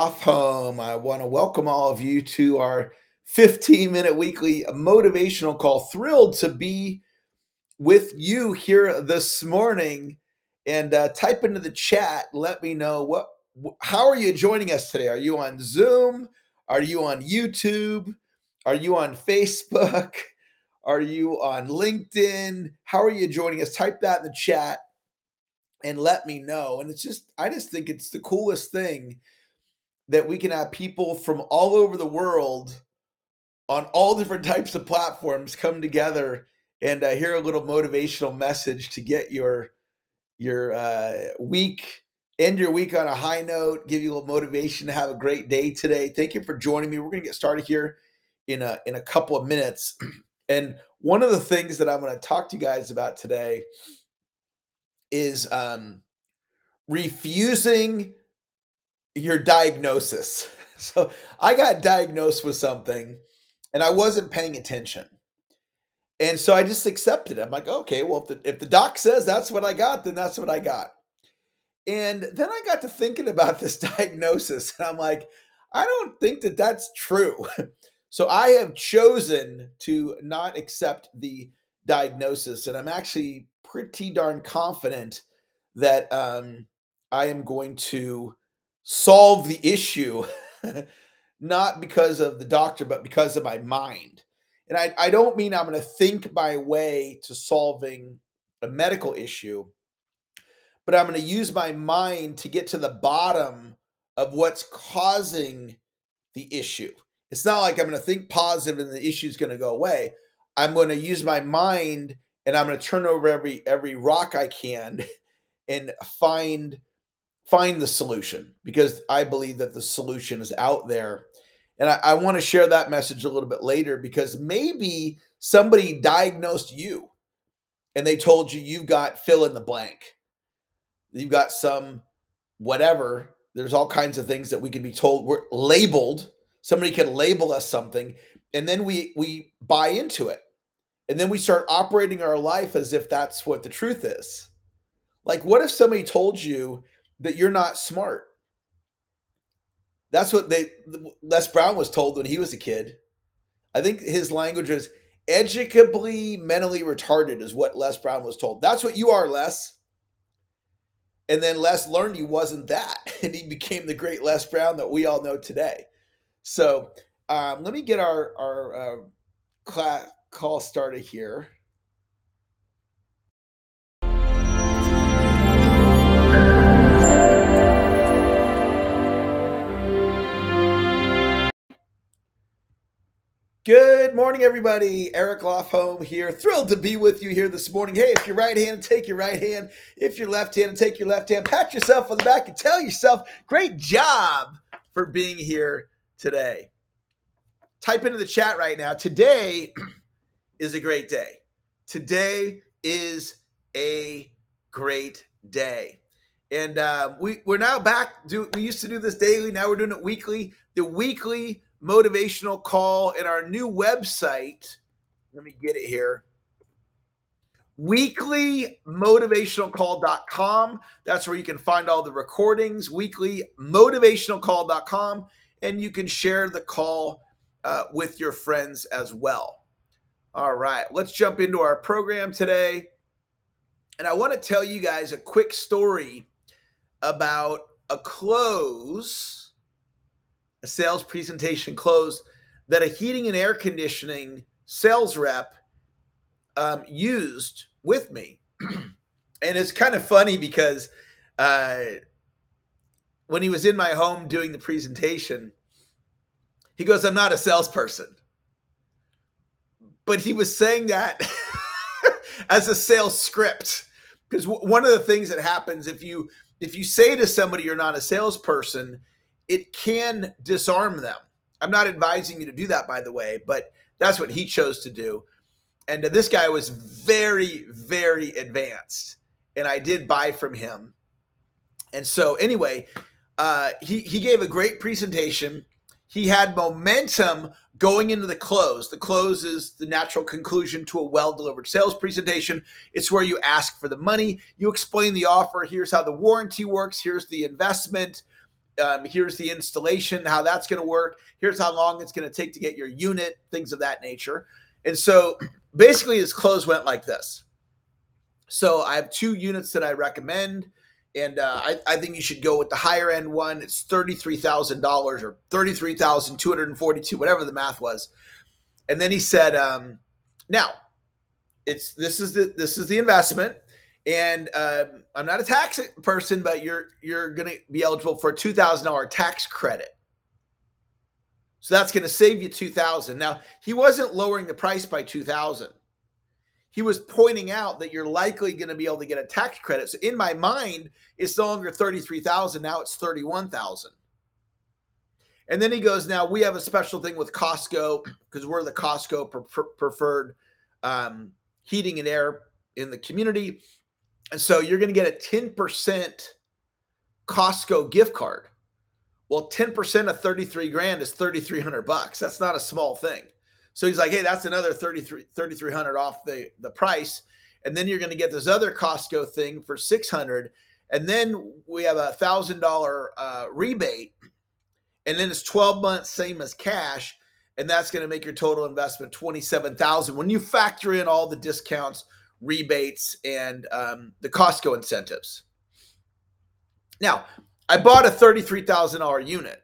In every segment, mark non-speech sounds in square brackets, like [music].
off home. I want to welcome all of you to our 15 minute weekly motivational call. Thrilled to be with you here this morning. And uh, type into the chat. Let me know what. How are you joining us today? Are you on Zoom? Are you on YouTube? Are you on Facebook? [laughs] Are you on LinkedIn? How are you joining us? Type that in the chat and let me know. And it's just, I just think it's the coolest thing that we can have people from all over the world on all different [laughs] types of platforms come together and uh, hear a little motivational message to get your your uh, week end your week on a high note give you a little motivation to have a great day today. Thank you for joining me. We're going to get started here in a in a couple of minutes. [clears throat] And one of the things that i'm going to talk to you guys about today is um refusing your diagnosis. [laughs] So I got diagnosed with something and I wasn't paying attention. And so I just accepted it. I'm like, okay, well, if the, if the doc says that's what I got, then that's what I got. And then I got to thinking about [laughs] this diagnosis and I'm like, I don't think that that's true. [laughs] So I have chosen to not accept the diagnosis. And I'm actually pretty darn confident that um, I am going to solve the issue, [laughs] not because of the doctor, but because of my mind. And I, I don't mean I'm going to think my way to solving a medical issue, but I'm going to use my mind to get to the bottom of what's causing the issue. It's not like I'm going to think positive and the issue is going to go away. I'm going to use my mind and I'm going to turn over every every rock I can [laughs] and find find the solution because I believe that the solution is out there. And I, I want to share that message a little bit later because maybe somebody diagnosed you and they told you you've got fill in the blank. You've got some whatever. There's all kinds of things that we can be told we're labeled. Somebody can label us something, and then we we buy into it. And then we start operating our life as if that's what the truth is. Like, what if somebody told you that you're not smart. That's what they Les Brown was told when he was a kid. I think his language was educably mentally retarded is what Les Brown was told. That's what you are, Les. And then Les learned he wasn't that, [laughs] and he became the great Les Brown that we all know today. So um, let me get our our uh, class call started here. Good morning, everybody. Eric Lofholm here. Thrilled to be with you here this morning. Hey, if you're right hand, take your right hand. If you're left hand, take your left hand. Pat yourself on the back and tell yourself, great job for being here today. Type into the chat right now. Today [clears throat] is a great day. Today is a great day. And uh, we, we're now back. Do, we used to do this daily. Now we're doing it weekly. The weekly motivational call and our new website. Let me get it here. Weeklymotivationalcall.com. That's where you can find all the recordings, weeklymotivationalcall.com, and you can share the call uh, with your friends as well. All right, let's jump into our program today. And I want to tell you guys a quick story about a close a sales presentation close that a heating and air conditioning sales rep um, used with me. [clears throat] and it's kind of funny because uh, when he was in my home doing the presentation, he goes, I'm not a salesperson. But he was saying that [laughs] as a sales script. Because w- one of the things that happens if you if you say to somebody you're not a salesperson, it can disarm them. I'm not advising you to do that, by the way, but that's what he chose to do. And this guy was very, very advanced, and I did buy from him. And so, anyway, uh, he he gave a great presentation. He had momentum going into the close. The close is the natural conclusion to a well delivered sales presentation. It's where you ask for the money, you explain the offer. Here's how the warranty works. Here's the investment Um, here's the installation, how that's going to work. Here's how long it's going to take to get your unit, things of that nature. And so basically, his close went like this. So I have two units that I recommend. And uh, I, I, think you should go with the higher end one. It's thirty-three thousand dollars or thirty-three thousand two hundred and forty-two, whatever the math was. And then he said, um, "Now, it's this is the this is the investment, and um, I'm not a tax person, but you're you're going to be eligible for a two thousand dollar tax credit. So that's going to save you two thousand. Now he wasn't lowering the price by two thousand he was pointing out that you're likely going to be able to get a tax credit. So in my mind, it's no longer 33,000, now it's 31,000. And then he goes, now we have a special thing with Costco because we're the Costco pre- preferred um, heating and air in the community. And so you're going to get a 10% Costco gift card. Well, 10% of 33 grand is 3,300 bucks. That's not a small thing. So he's like, hey, that's another 3,300 off the, the price. And then you're going to get this other Costco thing for 600 And then we have a thousand dollar uh, rebate. And then it's 12 months, same as cash. And that's going to make your total investment 27,000 when you factor in all the discounts, rebates, and um, the Costco incentives. Now, I bought a $33,000 unit,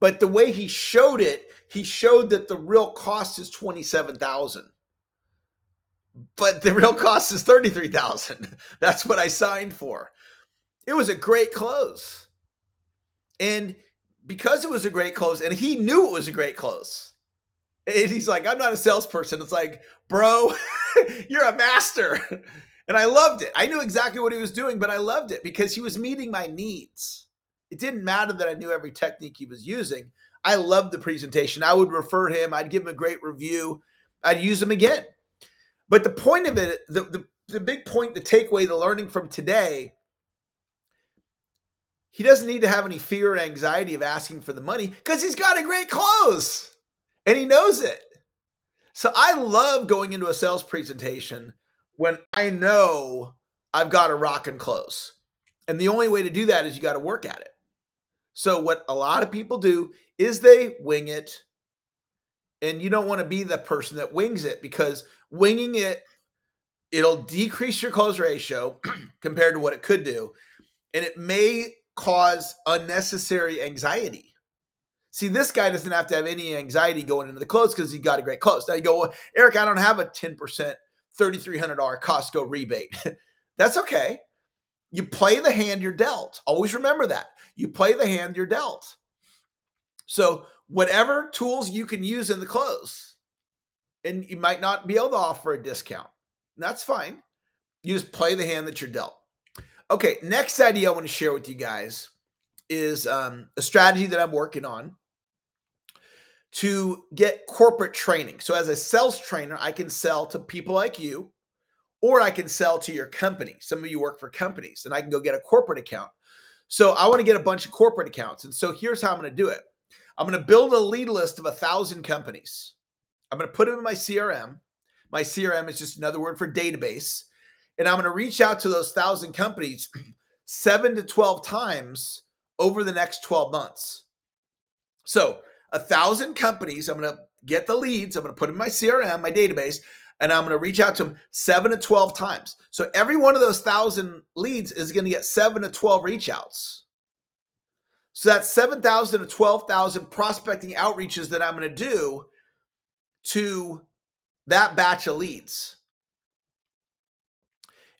but the way he showed it, he showed that the real cost is 27,000 but the real cost is 33,000 [laughs] that's what I signed for. It was a great close. And because it was a great close and he knew it was a great close and he's like I'm not a salesperson it's like bro [laughs] you're a master [laughs] and I loved it I knew exactly what he was doing but I loved it because he was meeting my needs it didn't matter that I knew every technique he was using I loved the presentation. I would refer him. I'd give him a great review. I'd use him again. But the point of it, the, the, the big point, the takeaway, the learning from today, he doesn't need to have any fear or anxiety of asking for the money because he's got a great close and he knows it. So I love going into a sales presentation when I know I've got a rock and close. And the only way to do that is you got to work at it. So what a lot of people do is they wing it. And you don't want to be the person that wings it because winging it, it'll decrease your close ratio [clears throat] compared to what it could do. And it may cause unnecessary anxiety. See, this guy doesn't have to have any anxiety going into the close because he got a great close. Now you go, well, Eric, I don't have a 10%, $3,300 Costco rebate. [laughs] That's okay. You play the hand you're dealt. Always remember that. You play the hand you're dealt. So whatever tools you can use in the close, and you might not be able to offer a discount. That's fine. You just play the hand that you're dealt. Okay, next idea I want to share with you guys is um, a strategy that I'm working on to get corporate training. So, as a sales trainer, I can sell to people like you, or I can sell to your company. Some of you work for companies, and I can go get a corporate account. So, I want to get a bunch of corporate accounts. And so, here's how I'm going to do it I'm going to build a lead list of a thousand companies. I'm going to put them in my CRM. My CRM is just another word for database. And I'm going to reach out to those thousand companies [clears throat] seven to 12 times over the next 12 months. So, a thousand companies, I'm going to get the leads, I'm going to put in my CRM, my database, and I'm going to reach out to them seven to 12 times. So, every one of those thousand leads is going to get seven to 12 reach outs. So that's 7,000 to 12,000 prospecting outreaches that I'm going to do to that batch of leads.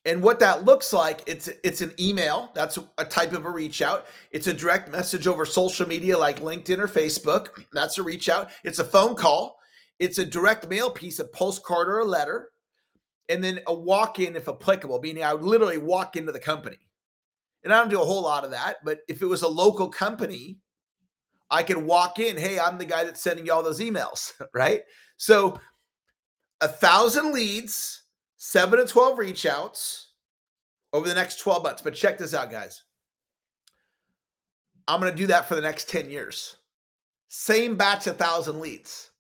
And what that looks like, it's it's an email. That's a type of a reach out. It's a direct message over social media like LinkedIn or Facebook. That's a reach out. It's a phone call. It's a direct mail piece, a postcard or a letter, and then a walk in if applicable, meaning I would literally walk into the company. And I don't do a whole lot of that, but if it was a local company, I could walk in, hey, I'm the guy that's sending you all those emails, [laughs] right? So a thousand leads, seven to 12 reach outs over the next 12 months. But check this out, guys. I'm going to do that for the next 10 years. Same batch, a thousand leads.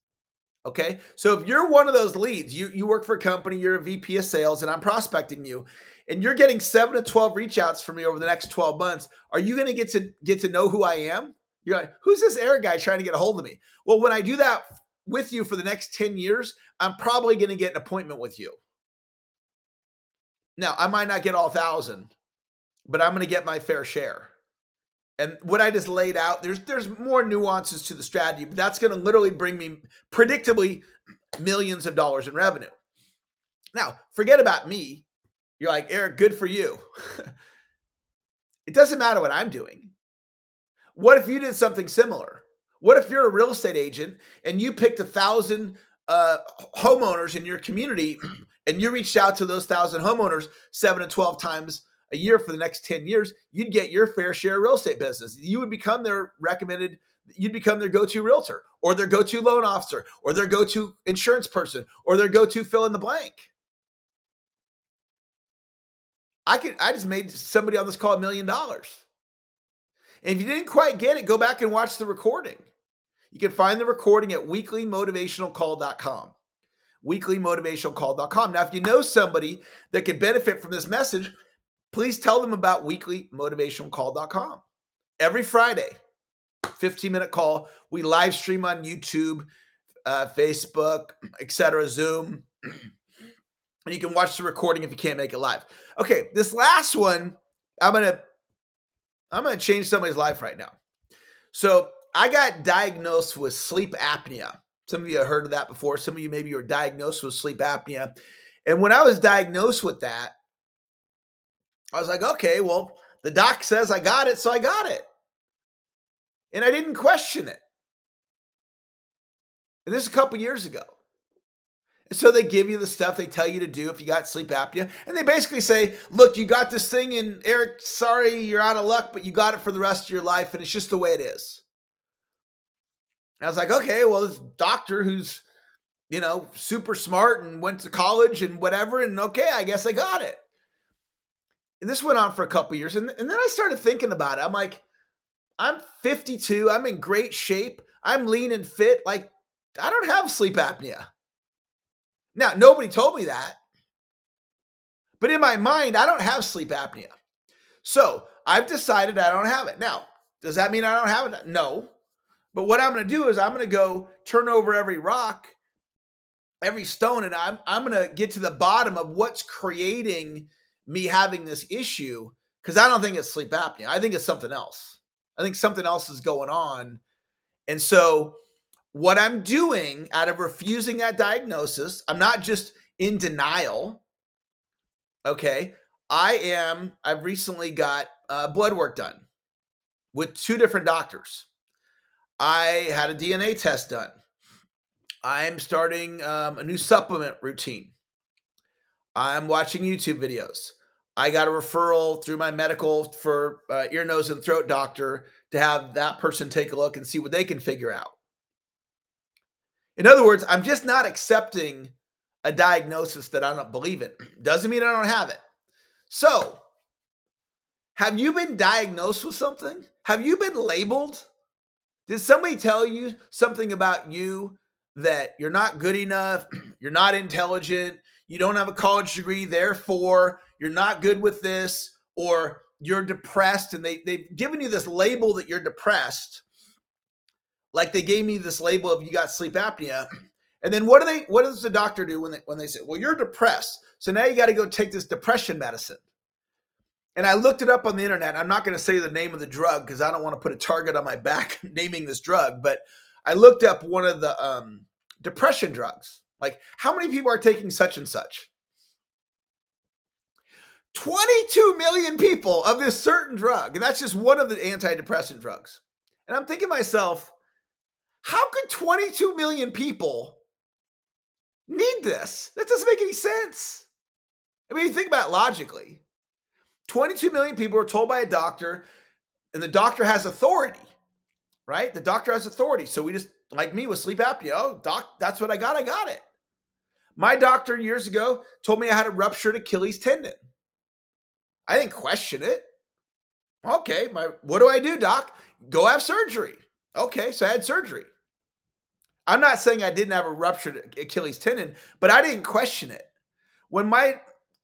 Okay. So if you're one of those leads, you, you work for a company, you're a VP of sales, and I'm prospecting you, and you're getting seven to 12 reach outs from me over the next 12 months, are you going to get to get to know who I am? You're like, who's this Eric guy trying to get a hold of me? Well, when I do that with you for the next 10 years, I'm probably going to get an appointment with you. Now, I might not get all thousand, but I'm going to get my fair share. And what I just laid out, there's there's more nuances to the strategy, but that's going to literally bring me predictably millions of dollars in revenue. Now, forget about me. You're like, Eric, good for you. [laughs] it doesn't matter what I'm doing. What if you did something similar? What if you're a real estate agent and you picked a thousand uh, homeowners in your community [clears throat] and you reached out to those thousand homeowners seven to 12 times a year for the next 10 years, you'd get your fair share of real estate business. You would become their recommended, you'd become their go to realtor or their go to loan officer or their go to insurance person or their go to fill in the blank. I could, I just made somebody on this call a million dollars. And if you didn't quite get it, go back and watch the recording. You can find the recording at weeklymotivationalcall.com. Weeklymotivationalcall.com. Now, if you know somebody that could benefit from this message, please tell them about weeklymotivationalcall.com. Every Friday, 15 minute call. We live stream on YouTube, uh, Facebook, etc., Zoom. [clears throat] And you can watch the recording if you can't make it live. Okay, this last one, I'm gonna I'm gonna change somebody's life right now. So I got diagnosed with sleep apnea. Some of you have heard of that before. Some of you maybe were diagnosed with sleep apnea. And when I was diagnosed with that, I was like, okay, well, the doc says I got it, so I got it. And I didn't question it. And this is a couple years ago. And so they give you the stuff they tell you to do if you got sleep apnea. And they basically say, look, you got this thing, and Eric, sorry, you're out of luck, but you got it for the rest of your life. And it's just the way it is. I was like, okay, well, this doctor who's, you know, super smart and went to college and whatever. And okay, I guess I got it. And this went on for a couple years. And, and then I started thinking about it. I'm like, I'm 52. I'm in great shape. I'm lean and fit. Like, I don't have sleep apnea. Now, nobody told me that. But in my mind, I don't have sleep apnea. So I've decided I don't have it. Now, does that mean I don't have it? No. But what I'm going to do is I'm going to go turn over every rock, every stone, and I'm, I'm going to get to the bottom of what's creating me having this issue because I don't think it's sleep apnea. I think it's something else. I think something else is going on. And so, what I'm doing out of refusing that diagnosis, I'm not just in denial. Okay. I am, I've recently got uh, blood work done with two different doctors. I had a DNA test done. I'm starting um, a new supplement routine. I'm watching YouTube videos. I got a referral through my medical for uh, ear, nose, and throat doctor to have that person take a look and see what they can figure out. In other words, I'm just not accepting a diagnosis that I don't believe in. [clears throat] Doesn't mean I don't have it. So, have you been diagnosed with something? Have you been labeled? Did somebody tell you something about you that you're not good enough, [clears throat] you're not intelligent, you don't have a college degree, therefore you're not good with this, or you're depressed, and they, they've given you this label that you're depressed, like they gave me this label of you got sleep apnea. [clears throat] And then what do they what does the doctor do when they when they say, Well, you're depressed, so now you got to go take this depression medicine. And I looked it up on the internet. I'm not going to say the name of the drug because I don't want to put a target on my back [laughs] naming this drug, but I looked up one of the um, depression drugs. Like, how many people are taking such and such? 22 million people of this certain drug. And that's just one of the antidepressant drugs. And I'm thinking myself, how could 22 million people need this? That doesn't make any sense. I mean, you think about it logically. 22 million people are told by a doctor, and the doctor has authority, right? The doctor has authority. So we just, like me with sleep apnea, oh, doc, that's what I got. I got it. My doctor years ago told me I had a ruptured Achilles tendon. I didn't question it. Okay, my what do I do, doc? Go have surgery. Okay, so I had surgery. I'm not saying I didn't have a ruptured Achilles tendon, but I didn't question it. When my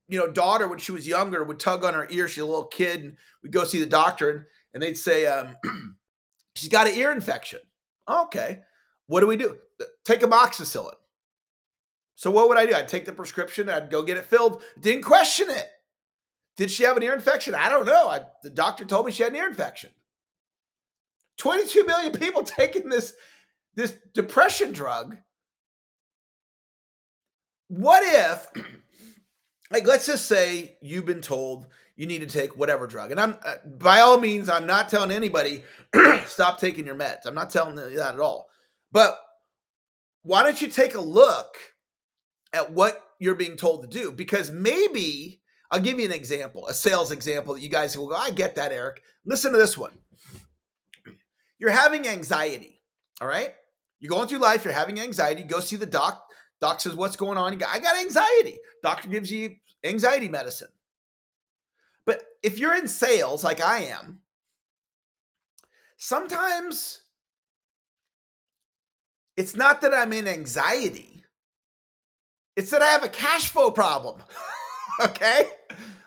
you know, daughter when she was younger would tug on her ear. She's a little kid, and we'd go see the doctor, and, and they'd say, um, [clears throat] she's got an ear infection. Okay. What do we do? Take amoxicillin. So what would I do? I'd take the prescription, I'd go get it filled. Didn't question it. Did she have an ear infection? I don't know. I, the doctor told me she had an ear infection. 22 million people [laughs] taking this, this depression drug. What if, [clears throat] like, let's just say you've been told you need to take whatever drug. And I'm, uh, by all means, I'm not telling anybody [clears throat] stop taking your meds. I'm not telling you that at all. But why don't you take a look at what you're being told to do? Because maybe I'll give you an example, a sales example that you guys will go, I get that, Eric. Listen to this one. You're having anxiety, all right? You're going through life, you're having anxiety, go see the doc. Doc says, What's going on? I got anxiety. Doctor gives you anxiety medicine. But if you're in sales like I am, sometimes it's not that I'm in anxiety, it's that I have a cash flow problem. [laughs] okay?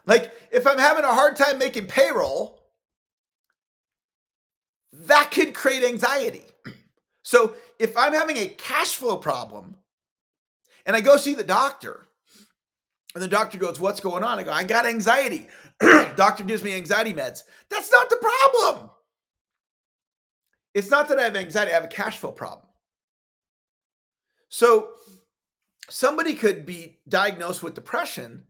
Like if I'm having a hard time making payroll, that could create anxiety. [clears throat] So if I'm having a cash flow problem and I go see the doctor, and the doctor goes, What's going on? I go, I got anxiety. [clears throat] doctor gives me anxiety meds. That's not the problem. It's not that I have anxiety, I have a cash flow problem. So somebody could be diagnosed with depression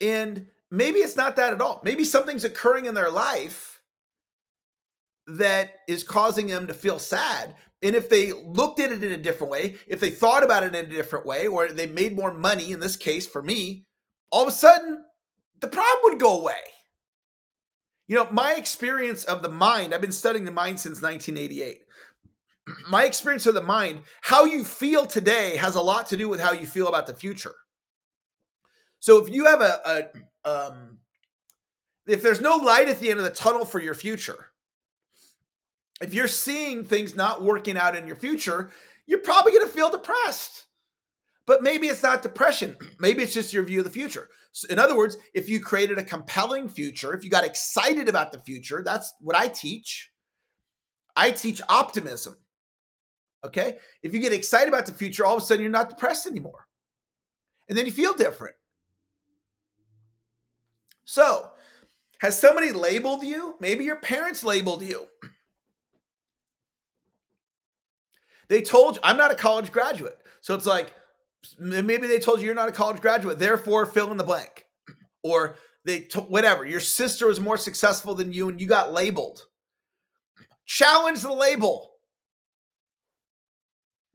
and maybe it's not that at all. Maybe something's occurring in their life that is causing them to feel sad. And if they looked at it in a different way, if they thought about it in a different way, or they made more money, in this case for me, all of a sudden the problem would go away. You know, my experience of the mind, I've been studying the mind since 1988. My experience of the mind, how you feel today has a lot to do with how you feel about the future. So if you have a, a um, if there's no light at the end of the tunnel for your future, if you're seeing things not working out in your future, you're probably going to feel depressed. But maybe it's not depression. [clears throat] Maybe it's just your view of the future. So in other words, if you created a compelling future, if you got excited about the future, that's what I teach. I teach optimism. Okay. If you get excited about the future, all of a sudden you're not depressed anymore. And then you feel different. So, has somebody labeled you? Maybe your parents labeled you. They told you, I'm not a college graduate. So it's like, maybe they told you you're not a college graduate, therefore fill in the blank. Or they, t- whatever, your sister was more successful than you and you got labeled. Challenge the label.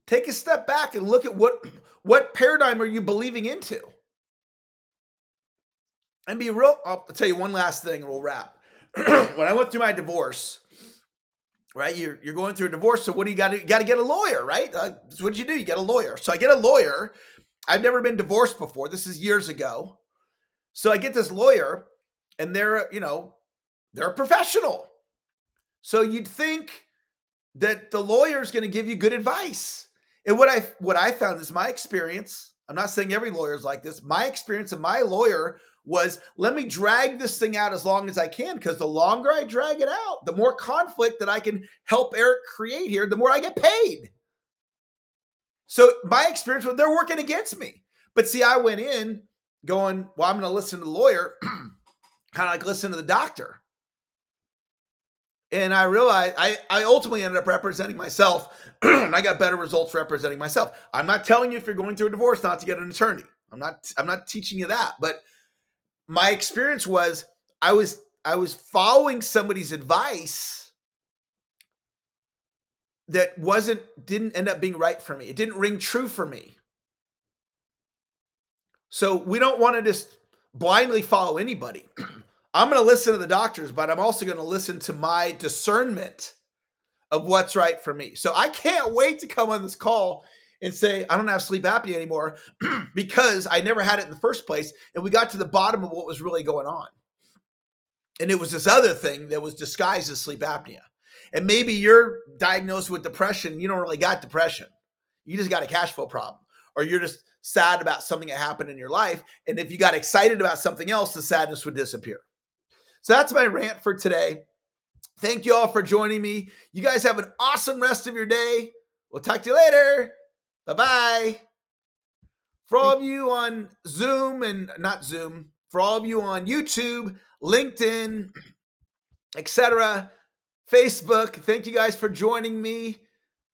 Take a step back and look at what what paradigm are you believing into? and be real. I'll tell you one last thing and we'll wrap. [clears throat] when I went through my divorce, right? You're you're going through a divorce, so what do you got to got to get a lawyer, right? Uh, so what did you do? You get a lawyer. So I get a lawyer. I've never been divorced before. This is years ago. So I get this lawyer, and they're you know they're a professional. So you'd think that the lawyer is going to give you good advice. And what I what I found is my experience. I'm not saying every lawyer is like this. My experience and my lawyer was let me drag this thing out as long as I can because the longer I drag it out, the more conflict that I can help Eric create here, the more I get paid. So my experience was they're working against me. But see, I went in going, well, I'm going to listen to the lawyer, [clears throat] kind of like listen to the doctor. And I realized I, I ultimately ended up representing myself [clears throat] and I got better results representing myself. I'm not telling you if you're going through a divorce not to get an attorney. I'm not I'm not teaching you that, but my experience was I was I was following somebody's advice that wasn't didn't end up being right for me. It didn't ring true for me. So we don't want to just blindly follow anybody. [clears throat] I'm going to listen to the doctors, but I'm also going to listen to my discernment of what's right for me. So I can't wait to come on this call and say, I don't have sleep apnea anymore [clears throat] because I never had it in the first place. And we got to the bottom of what was really going on. And it was this other thing that was disguised as sleep apnea. And maybe you're diagnosed with depression. You don't really got depression. You just got a cash flow problem. Or you're just sad about something that happened in your life. And if you got excited about something else, the sadness would disappear. So that's my rant for today. Thank you all for joining me. You guys have an awesome rest of your day. We'll talk to you later. Bye bye. For all of you on Zoom and not Zoom, for all of you on YouTube, LinkedIn, etc., Facebook, thank you guys for joining me.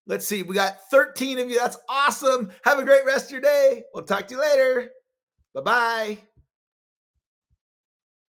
Let's see, we got 13 of you. That's awesome. Have a great rest of your day. We'll talk to you later. Bye bye.